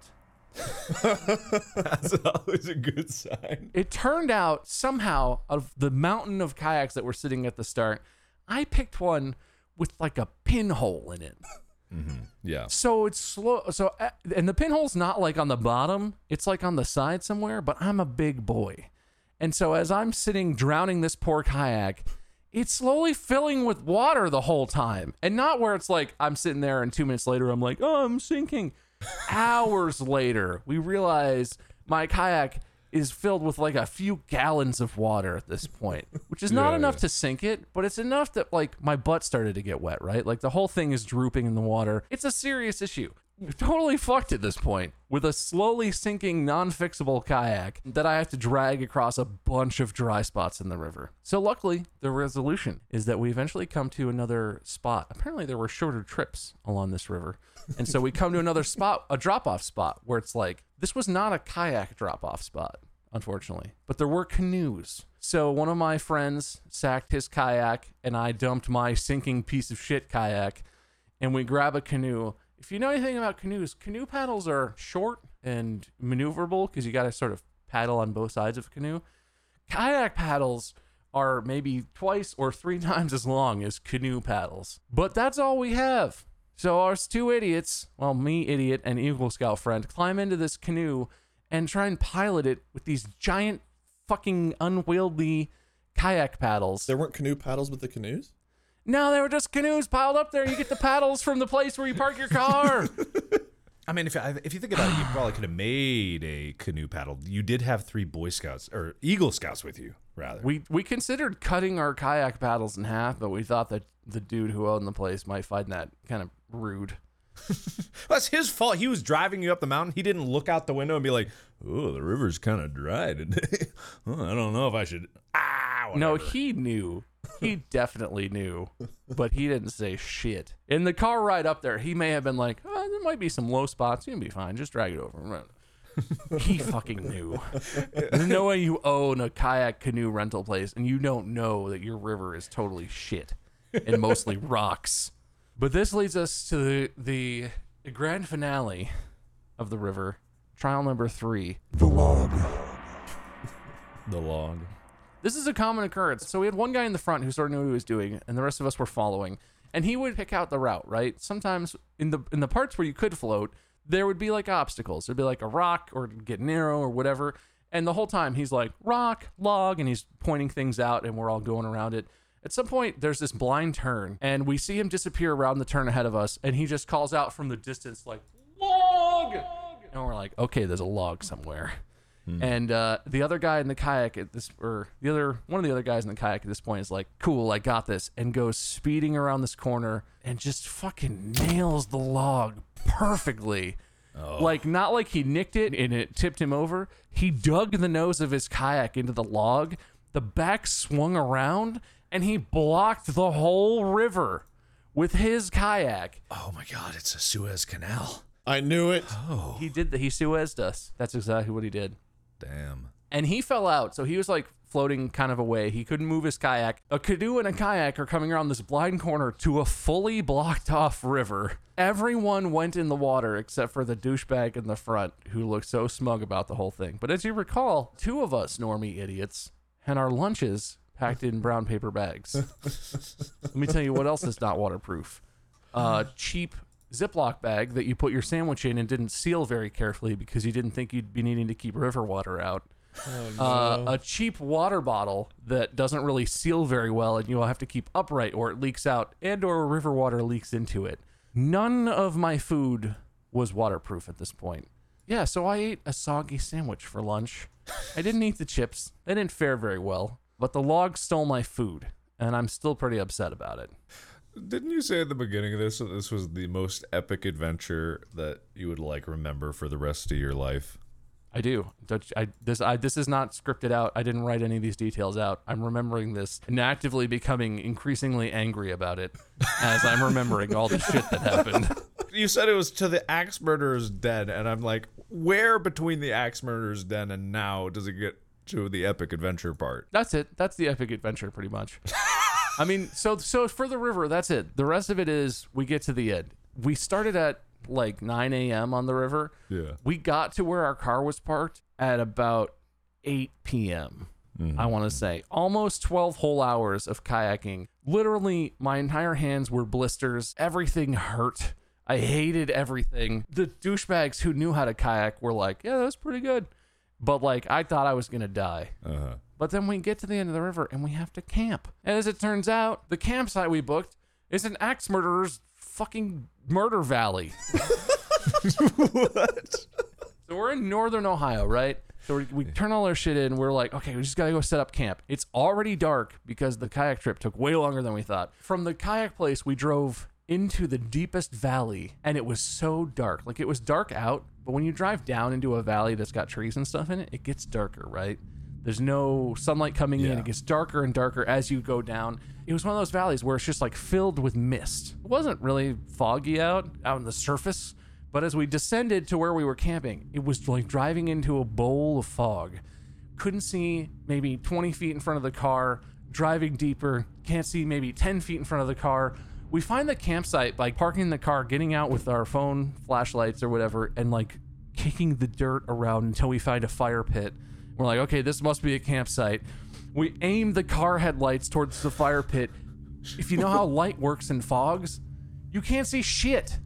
That's always a good sign. It turned out somehow of the mountain of kayaks that were sitting at the start, I picked one with like a pinhole in it. Mm-hmm. Yeah. So it's slow. So uh, and the pinhole's not like on the bottom; it's like on the side somewhere. But I'm a big boy, and so as I'm sitting drowning this poor kayak, it's slowly filling with water the whole time, and not where it's like I'm sitting there and two minutes later I'm like, oh, I'm sinking. Hours later, we realize my kayak is filled with like a few gallons of water at this point, which is not Yeah, enough yeah. to sink it, but it's enough that like my butt started to get wet, right? Like the whole thing is drooping in the water. It's a serious issue. Totally fucked at this point with a slowly sinking, non fixable kayak that I have to drag across a bunch of dry spots in the river. So, luckily, the resolution is that we eventually come to another spot. Apparently, there were shorter trips along this river. And so we come to another spot, a drop off spot, where it's like, this was not a kayak drop off spot, unfortunately, but there were canoes. So one of my friends sacked his kayak, and I dumped my sinking piece of shit kayak, and we grab a canoe. If you know anything about canoes, canoe paddles are short and maneuverable because you got to sort of paddle on both sides of a canoe. Kayak paddles are maybe twice or three times as long as canoe paddles, but that's all we have. So our two idiots, well, me idiot and Eagle Scout friend, climb into this canoe and try and pilot it with these giant, fucking unwieldy kayak paddles. There weren't canoe paddles with the canoes? No, they were just canoes piled up there. You get the paddles from the place where you park your car. I mean, if if you think about it, you probably could have made a canoe paddle. You did have three Boy Scouts or Eagle Scouts with you, rather. We we considered cutting our kayak paddles in half, but we thought that the dude who owned the place might find that kind of rude. That's his fault. He was driving you up the mountain. He didn't look out the window and be like, "Oh, the river's kind of dry today. oh, I don't know if I should." Ah, No, he knew. He definitely knew, but he didn't say shit. In the car ride up there, he may have been like, oh, "There might be some low spots. You'll be fine. Just drag it over." he fucking knew. There's no way you own a kayak canoe rental place and you don't know that your river is totally shit and mostly rocks. But this leads us to the, the grand finale of the river, trial number three. The log. The log. This is a common occurrence. So we had one guy in the front who sort of knew what he was doing, and the rest of us were following. And he would pick out the route, right? Sometimes in the in the parts where you could float, there would be like obstacles. There'd be like a rock or get narrow or whatever. And the whole time he's like rock, log, and he's pointing things out, and we're all going around it. At some point, there's this blind turn, and we see him disappear around the turn ahead of us, and he just calls out from the distance like log, and we're like, okay, there's a log somewhere. And uh, the other guy in the kayak at this, or the other one of the other guys in the kayak at this point is like, "Cool, I got this," and goes speeding around this corner and just fucking nails the log perfectly. Like not like he nicked it and it tipped him over. He dug the nose of his kayak into the log. The back swung around and he blocked the whole river with his kayak. Oh my God! It's a Suez Canal. I knew it. Oh, He did the he Suezed us. That's exactly what he did. damn. and he fell out. So he was like floating kind of away. He couldn't move his kayak. A canoe and a kayak are coming around this blind corner to a fully blocked off river. Everyone went in the water except for the douchebag in the front who looked so smug about the whole thing. But as you recall, two of us normie idiots had our lunches packed in brown paper bags. Let me tell you what else is not waterproof. Uh, cheap Ziploc bag that you put your sandwich in and didn't seal very carefully because you didn't think you'd be needing to keep river water out. uh, a cheap water bottle that doesn't really seal very well and you'll have to keep upright or it leaks out and or river water leaks into it. None of my food was waterproof at this point. Yeah, so I ate a soggy sandwich for lunch. I didn't eat the chips. They didn't fare very well, but the log stole my food and I'm still pretty upset about it. Didn't you say at the beginning of this that this was the most epic adventure that you would like remember for the rest of your life? I do. I, this I, this is not scripted out. I didn't write any of these details out. I'm remembering this and actively becoming increasingly angry about it as I'm remembering all the shit that happened. You said it was to the axe murderer's den, and I'm like, where between the axe murderer's den and now does it get to the epic adventure part? That's it. That's the epic adventure, pretty much. I mean, so so for the river, that's it. The rest of it is we get to the end. We started at like 9 a.m. on the river. Yeah. We got to where our car was parked at about 8 p.m. I mm-hmm. want to say almost 12 whole hours of kayaking. Literally, my entire hands were blisters. Everything hurt. I hated everything. The douchebags who knew how to kayak were like, "Yeah, that was pretty good," but like I thought I was gonna die. Uh-huh. But then we get to the end of the river and we have to camp. And as it turns out, the campsite we booked is an axe murderer's fucking murder valley. what? So we're in northern Ohio, right? So we, we turn all our shit in. We're like, okay, we just gotta go set up camp. It's already dark because the kayak trip took way longer than we thought. From the kayak place, we drove into the deepest valley, and it was so dark. Like it was dark out, but when you drive down into a valley that's got trees and stuff in it, it gets darker, right? There's no sunlight coming in. It gets darker and darker as you go down. It was one of those valleys where it's just like filled with mist. It wasn't really foggy out out on the surface, but as we descended to where we were camping, it was like driving into a bowl of fog. Couldn't see maybe 20 feet in front of the car, driving deeper, can't see maybe 10 feet in front of the car. We find the campsite by parking the car, getting out with our phone flashlights or whatever, and like kicking the dirt around until we find a fire pit. We're like, okay, this must be a campsite. We aim the car headlights towards the fire pit. If you know how light works in fogs, you can't see shit.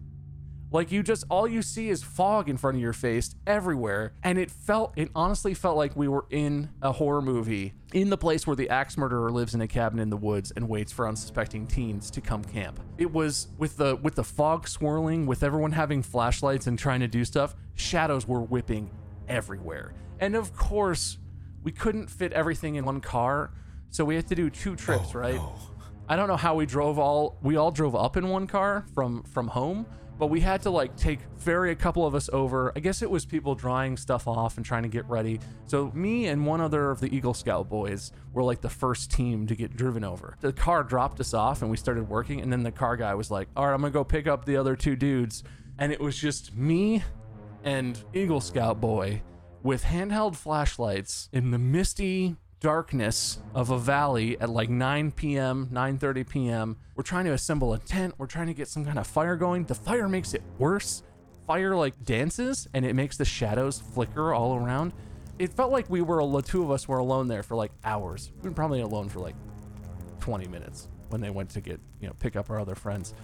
Like you just all you see is fog in front of your face everywhere. And it felt it honestly felt like we were in a horror movie in the place where the axe murderer lives in a cabin in the woods and waits for unsuspecting teens to come camp. It was with the with the fog swirling, with everyone having flashlights and trying to do stuff, shadows were whipping everywhere. And of course, we couldn't fit everything in one car, so we had to do two trips, oh, right? I don't know how we drove all we all drove up in one car from from home, but we had to like take ferry a couple of us over. I guess it was people drying stuff off and trying to get ready. So me and one other of the Eagle Scout boys were like the first team to get driven over. The car dropped us off and we started working and then the car guy was like, "All right, I'm to go pick up the other two dudes." And it was just me and Eagle Scout boy with handheld flashlights in the misty darkness of a valley at like 9 p.m 9.30 p.m we're trying to assemble a tent. We're trying to get some kind of fire going. The fire makes it worse. Fire like dances and it makes the shadows flicker all around. It felt like we were the two of us were alone there for like hours. We were probably alone for like 20 minutes when they went to get you know pick up our other friends.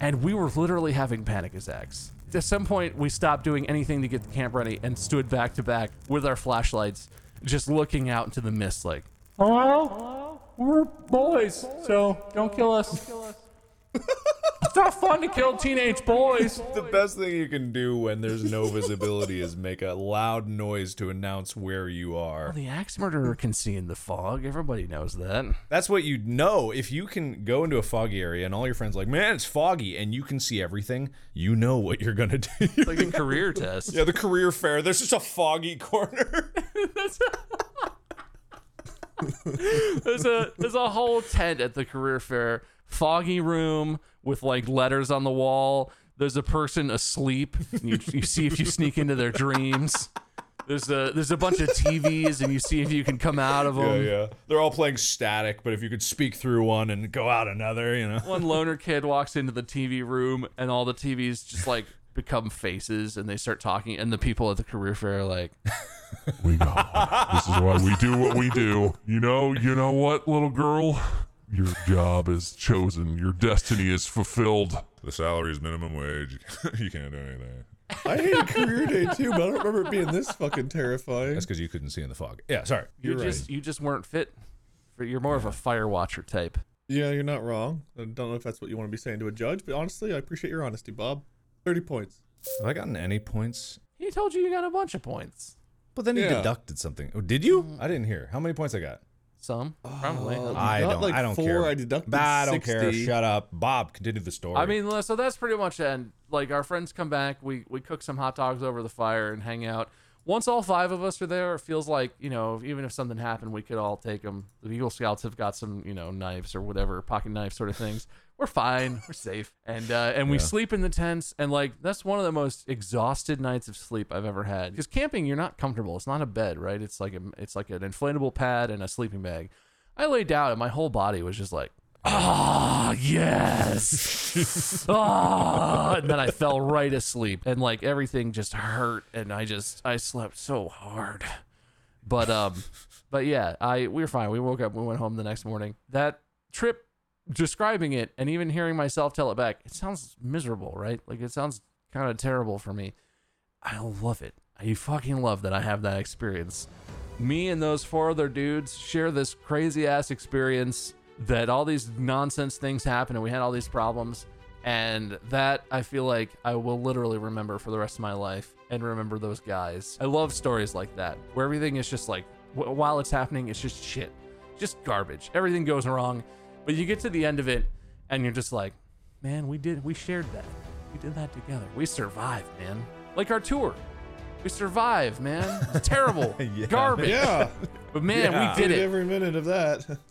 And we were literally having panic attacks. At some point, we stopped doing anything to get the camp ready and stood back to back with our flashlights, just looking out into the mist, like, "Hello, we're boys, so don't kill us." It's not fun to kill teenage boys. The best thing you can do when there's no visibility is make a loud noise to announce where you are. The axe murderer can see in the fog. Everybody knows that. That's what you know. If you can go into a foggy area and all your friends are like, man, it's foggy, and you can see everything, you know what you're gonna do. It's like a career test. yeah, the career fair. There's just a foggy corner. there's a there's a whole tent at the career fair foggy room with like letters on the wall there's a person asleep you, you see if you sneak into their dreams there's a there's a bunch of tvs and you see if you can come out of yeah, them yeah. They're all playing static, but if you could speak through one and go out another, you know. one loner kid walks into the tv room and all the tvs just like become faces and they start talking and the people at the career fair are like We know. This is why we do what we do. You know, you know what, little girl? Your job is chosen. Your destiny is fulfilled. The salary is minimum wage. you can't do anything. I hated career day too, but I don't remember it being this fucking terrifying. That's because you couldn't see in the fog. Yeah, sorry. you You're right. just you just weren't fit for you're more of a fire watcher type Yeah, you're not wrong. I don't know if that's what you want to be saying to a judge, but honestly, I appreciate your honesty, Bob. 30 points. Have I gotten any points? he told you you got a bunch of points But then he Yeah. deducted something. Oh, did you? I didn't hear. How many points I got? Some probably Uh, I got don't. like I don't four, care. I deducted Bah, I don't care. Shut up, Bob. Continue the story. I mean, so that's pretty much it. And like our friends come back, we we cook some hot dogs over the fire and hang out. Once all five of us are there, it feels like you know, even if something happened, we could all take them. The Eagle Scouts have got some, you know, knives or whatever, pocket knife sort of things. We're fine, we're safe, and uh, and we Yeah. sleep in the tents. And like that's one of the most exhausted nights of sleep I've ever had. Because camping, you're not comfortable. It's not a bed, right? It's like a, it's like an inflatable pad and a sleeping bag. I laid down and my whole body was just like, ah, yes. ah, and then I fell right asleep and like everything just hurt and I just, I slept so hard. But, um, but yeah, I, we were fine. We woke up, we went home the next morning. That trip describing it and even hearing myself tell it back, it sounds miserable, right? Like it sounds kind of terrible for me. I love it. I fucking love that I have that experience. Me and those four other dudes share this crazy ass experience that all these nonsense things happen and we had all these problems. And that I feel like I will literally remember for the rest of my life and remember those guys. I love stories like that where everything is just like, wh- while it's happening, it's just shit, just garbage. Everything goes wrong. But you get to the end of it and you're just like, man, we did, we shared that. We did that together. We survived, man. Like our tour. We survived, man. It's terrible. Yeah. Garbage. Yeah. But man, Yeah. we did it. Every minute of that.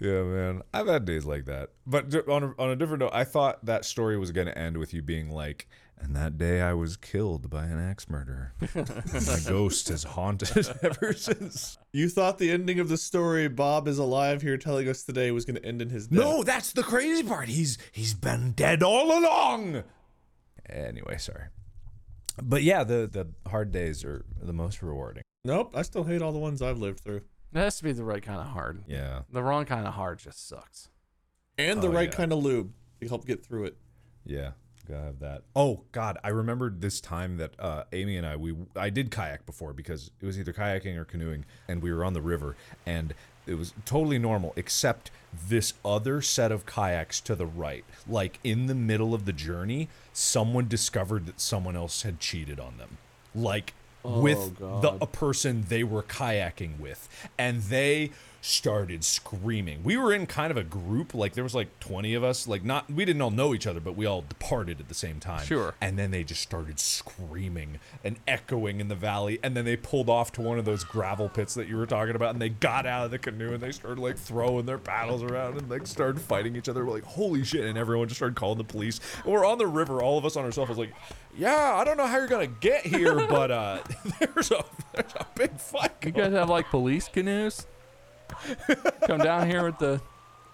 Yeah, man. I've had days like that. But on a, on a different note, I thought that story was going to end with you being like, and that day I was killed by an axe murderer. My ghost has haunted ever since. You thought the ending of the story, Bob is alive here telling us today, was going to end in his death. No, that's the crazy part. He's he's been dead all along. Anyway, sorry. But yeah, the the hard days are the most rewarding. Nope. I still hate all the ones I've lived through. It has to be the right kind of hard. Yeah. The wrong kind of hard just sucks. And the Oh, right yeah. kind of lube to help get through it. Yeah, gotta have that. Oh God, I remembered this time that uh, Amy and I we I did kayak before because it was either kayaking or canoeing, and we were on the river, and it was totally normal except this other set of kayaks to the right, like in the middle of the journey, someone discovered that someone else had cheated on them, like with the a person they were kayaking with, and they started screaming. We were in kind of a group, like there was like 20 of us, like not we didn't all know each other, but we all departed at the same time. Sure. And then they just started screaming and echoing in the valley, and then they pulled off to one of those gravel pits that you were talking about, and they got out of the canoe and they started like throwing their paddles around and like started fighting each other. We're like, holy shit! And everyone just started calling the police. And we're on the river, all of us on our cell phones, like, yeah, I don't know how you're gonna get here, but uh, there's a there's a big fight. You guys have like police canoes? Come down here with the.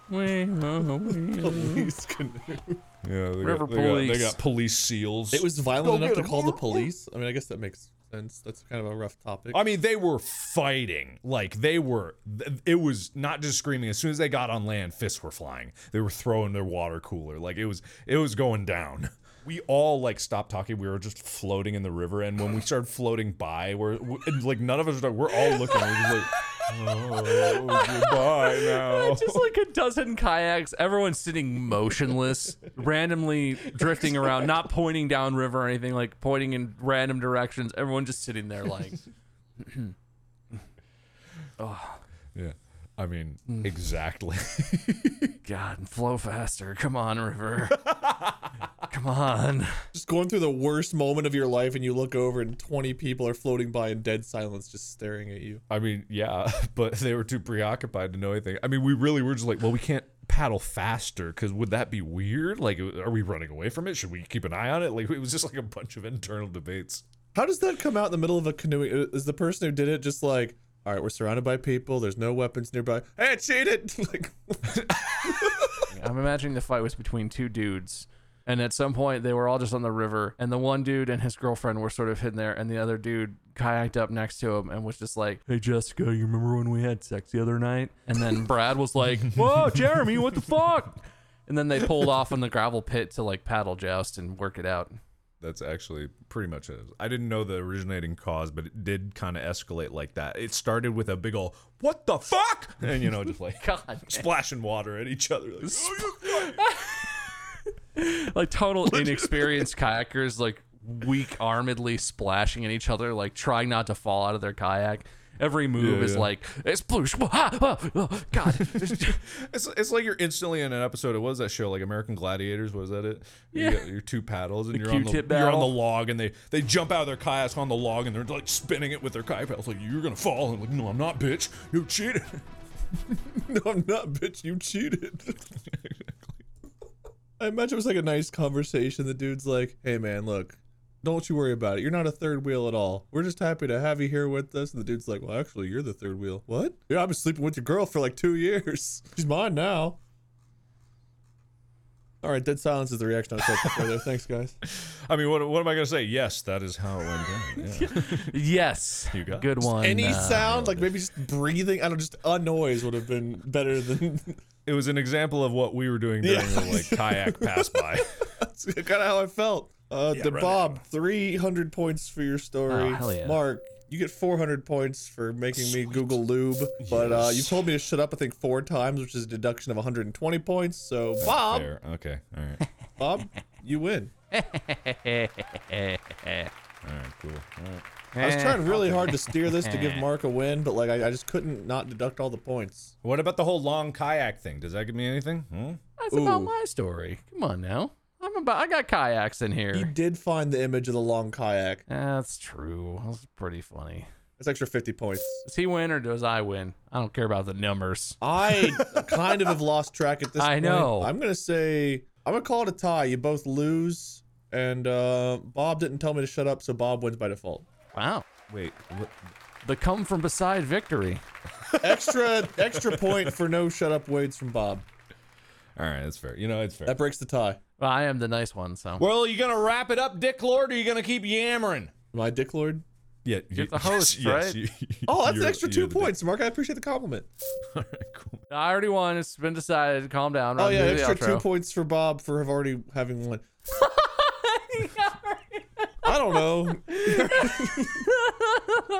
Police canoe. Yeah, they River got, they, got, they police. got police seals. It was violent Go enough to call the police. I mean, I guess that makes sense. That's kind of a rough topic. I mean, they were fighting. Like they were. th- It was not just screaming. As soon as they got on land, fists were flying. They were throwing their water cooler. Like it was. It was going down. We all like stopped talking. We were just floating in the river, and when we started floating by, we're we, like none of us were. We're all looking. We're just like, oh, goodbye now. Just like a dozen kayaks, everyone's sitting motionless, randomly drifting around, not pointing downriver or anything, like pointing in random directions. Everyone just sitting there, like, oh, Yeah. I mean, mm. exactly. God, flow faster. Come on, river. Come on. Just going through the worst moment of your life, and you look over, and 20 people are floating by in dead silence, just staring at you. I mean, yeah, but they were too preoccupied to know anything. I mean, we really were just like, well, we can't paddle faster because would that be weird? Like, are we running away from it? Should we keep an eye on it? Like, it was just like a bunch of internal debates. How does that come out in the middle of a canoe? Is the person who did it just like, all right, we're surrounded by people, there's no weapons nearby. Hey, I cheated! like, I'm imagining the fight was between two dudes. And at some point, they were all just on the river, and the one dude and his girlfriend were sort of hidden there, and the other dude kayaked up next to him and was just like, "Hey Jessica, you remember when we had sex the other night?" And then Brad was like, "Whoa, Jeremy, what the fuck?" And then they pulled off on the gravel pit to like paddle joust and work it out. That's actually pretty much it. I didn't know the originating cause, but it did kind of escalate like that. It started with a big old "What the fuck?" and you know, just like God, splashing water at each other. Like, like total inexperienced kayakers, like weak armedly splashing at each other, like trying not to fall out of their kayak. Every move Yeah, is yeah. like it's blue. Ah, ah, oh, God, It's, it's like you're instantly in an episode of what was that show like American Gladiators? Was that it? Yeah. You your two paddles and The you're on the you're on the log and they they jump out of their kayaks on the log and they're like spinning it with their kayak paddles like you're gonna fall and like no I'm not bitch you cheated. no, I'm not, bitch, you cheated. I imagine it was like a nice conversation. The dude's like, hey, man, look, don't you worry about it. You're not a third wheel at all. We're just happy to have you here with us. And the dude's like, well, actually, you're the third wheel. What? Yeah, I've been sleeping with your girl for like two years. She's mine now. All right, dead silence is the reaction I was hoping for there. Thanks, guys. I mean what what am I gonna say? Yes, that is how it went down. Yeah. yes, You got good it. one. Any uh, sound, like maybe just breathing, I don't know, just a noise would have been better than it. It was an example of what we were doing during Yeah. the like kayak pass by. That's kind of how I felt. Uh, Yeah, the Bob, 300 points for your story. Oh, hell yeah. Mark, you get 400 points for making me Google lube. But uh, you told me to shut up, I think, four times, which is a deduction of 120 points. So, Bob, Fair. Okay. All right. Bob, you win. All right. Cool. All right. I was trying really hard to steer this to give Mark a win, but like I, I just couldn't not deduct all the points. What about the whole long kayak thing? Does that give me anything? Hmm? That's about my story. Come on now. I'm about. I got kayaks in here. He did find the image of the long kayak. That's true. That's pretty funny. That's extra 50 points. Does he win or does I win? I don't care about the numbers. I kind of have lost track at this point. I point. know. I'm gonna say I'm gonna call it a tie. You both lose, and uh, Bob didn't tell me to shut up, so Bob wins by default. Wow. Wait. What? The come from beside victory. Extra extra point for no shut up Wades from Bob. All right. That's fair. You know, it's fair. That breaks the tie. Well, I am the nice one, so. Well, are you gonna wrap it up, Dick Lord, or you gonna keep yammering? My dick lord. Yeah, You're the host, right? you- Oh, that's an extra two points, Mark. I appreciate the compliment. All right, cool. I already won. It's been decided. Calm down. Oh Run yeah, extra two points for Bob for have already having won. I don't know.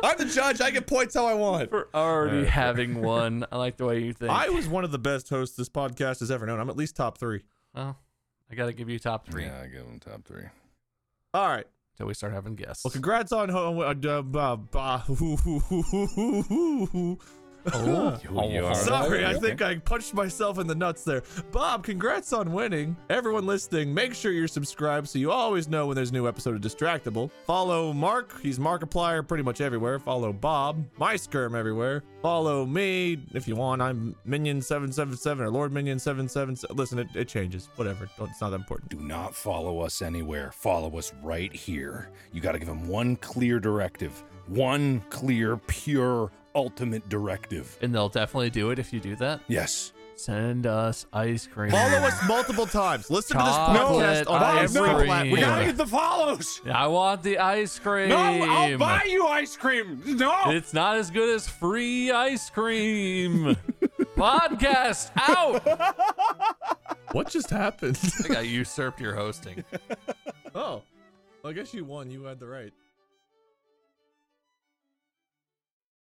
I'm the judge. I get points how I want. For already having won. I like the way you think. I was one of the best hosts this podcast has ever known. I'm at least top three. Well, I got to give you top three Yeah, I give him top three. All right. until we start having guests. Well, congrats on ho- uh, uh, uh, uh, Oh, Sorry, I think I punched myself in the nuts there. Bob, congrats on winning. Everyone listening, make sure you're subscribed so you always know when there's a new episode of Distractible. Follow Mark, he's Markiplier pretty much everywhere. Follow Bob, muyskerm everywhere. Follow me if you want. I'm Minion777 or Lord Minion777. Listen, it, it changes. Whatever. Don't, it's not that important. Do not follow us anywhere. Follow us right here. You got to give him one clear directive. One clear, pure, ultimate directive. and they'll definitely do it if you do that. Yes. Send us ice cream. Follow us multiple times. Listen to this Chocolate podcast on ice every cream. platform. We gotta get the follows. I want the ice cream. No, I'll buy you ice cream. No. It's not as good as free ice cream. Podcast out. What just happened? I think I usurped your hosting. oh, well, I guess you won. You had the right.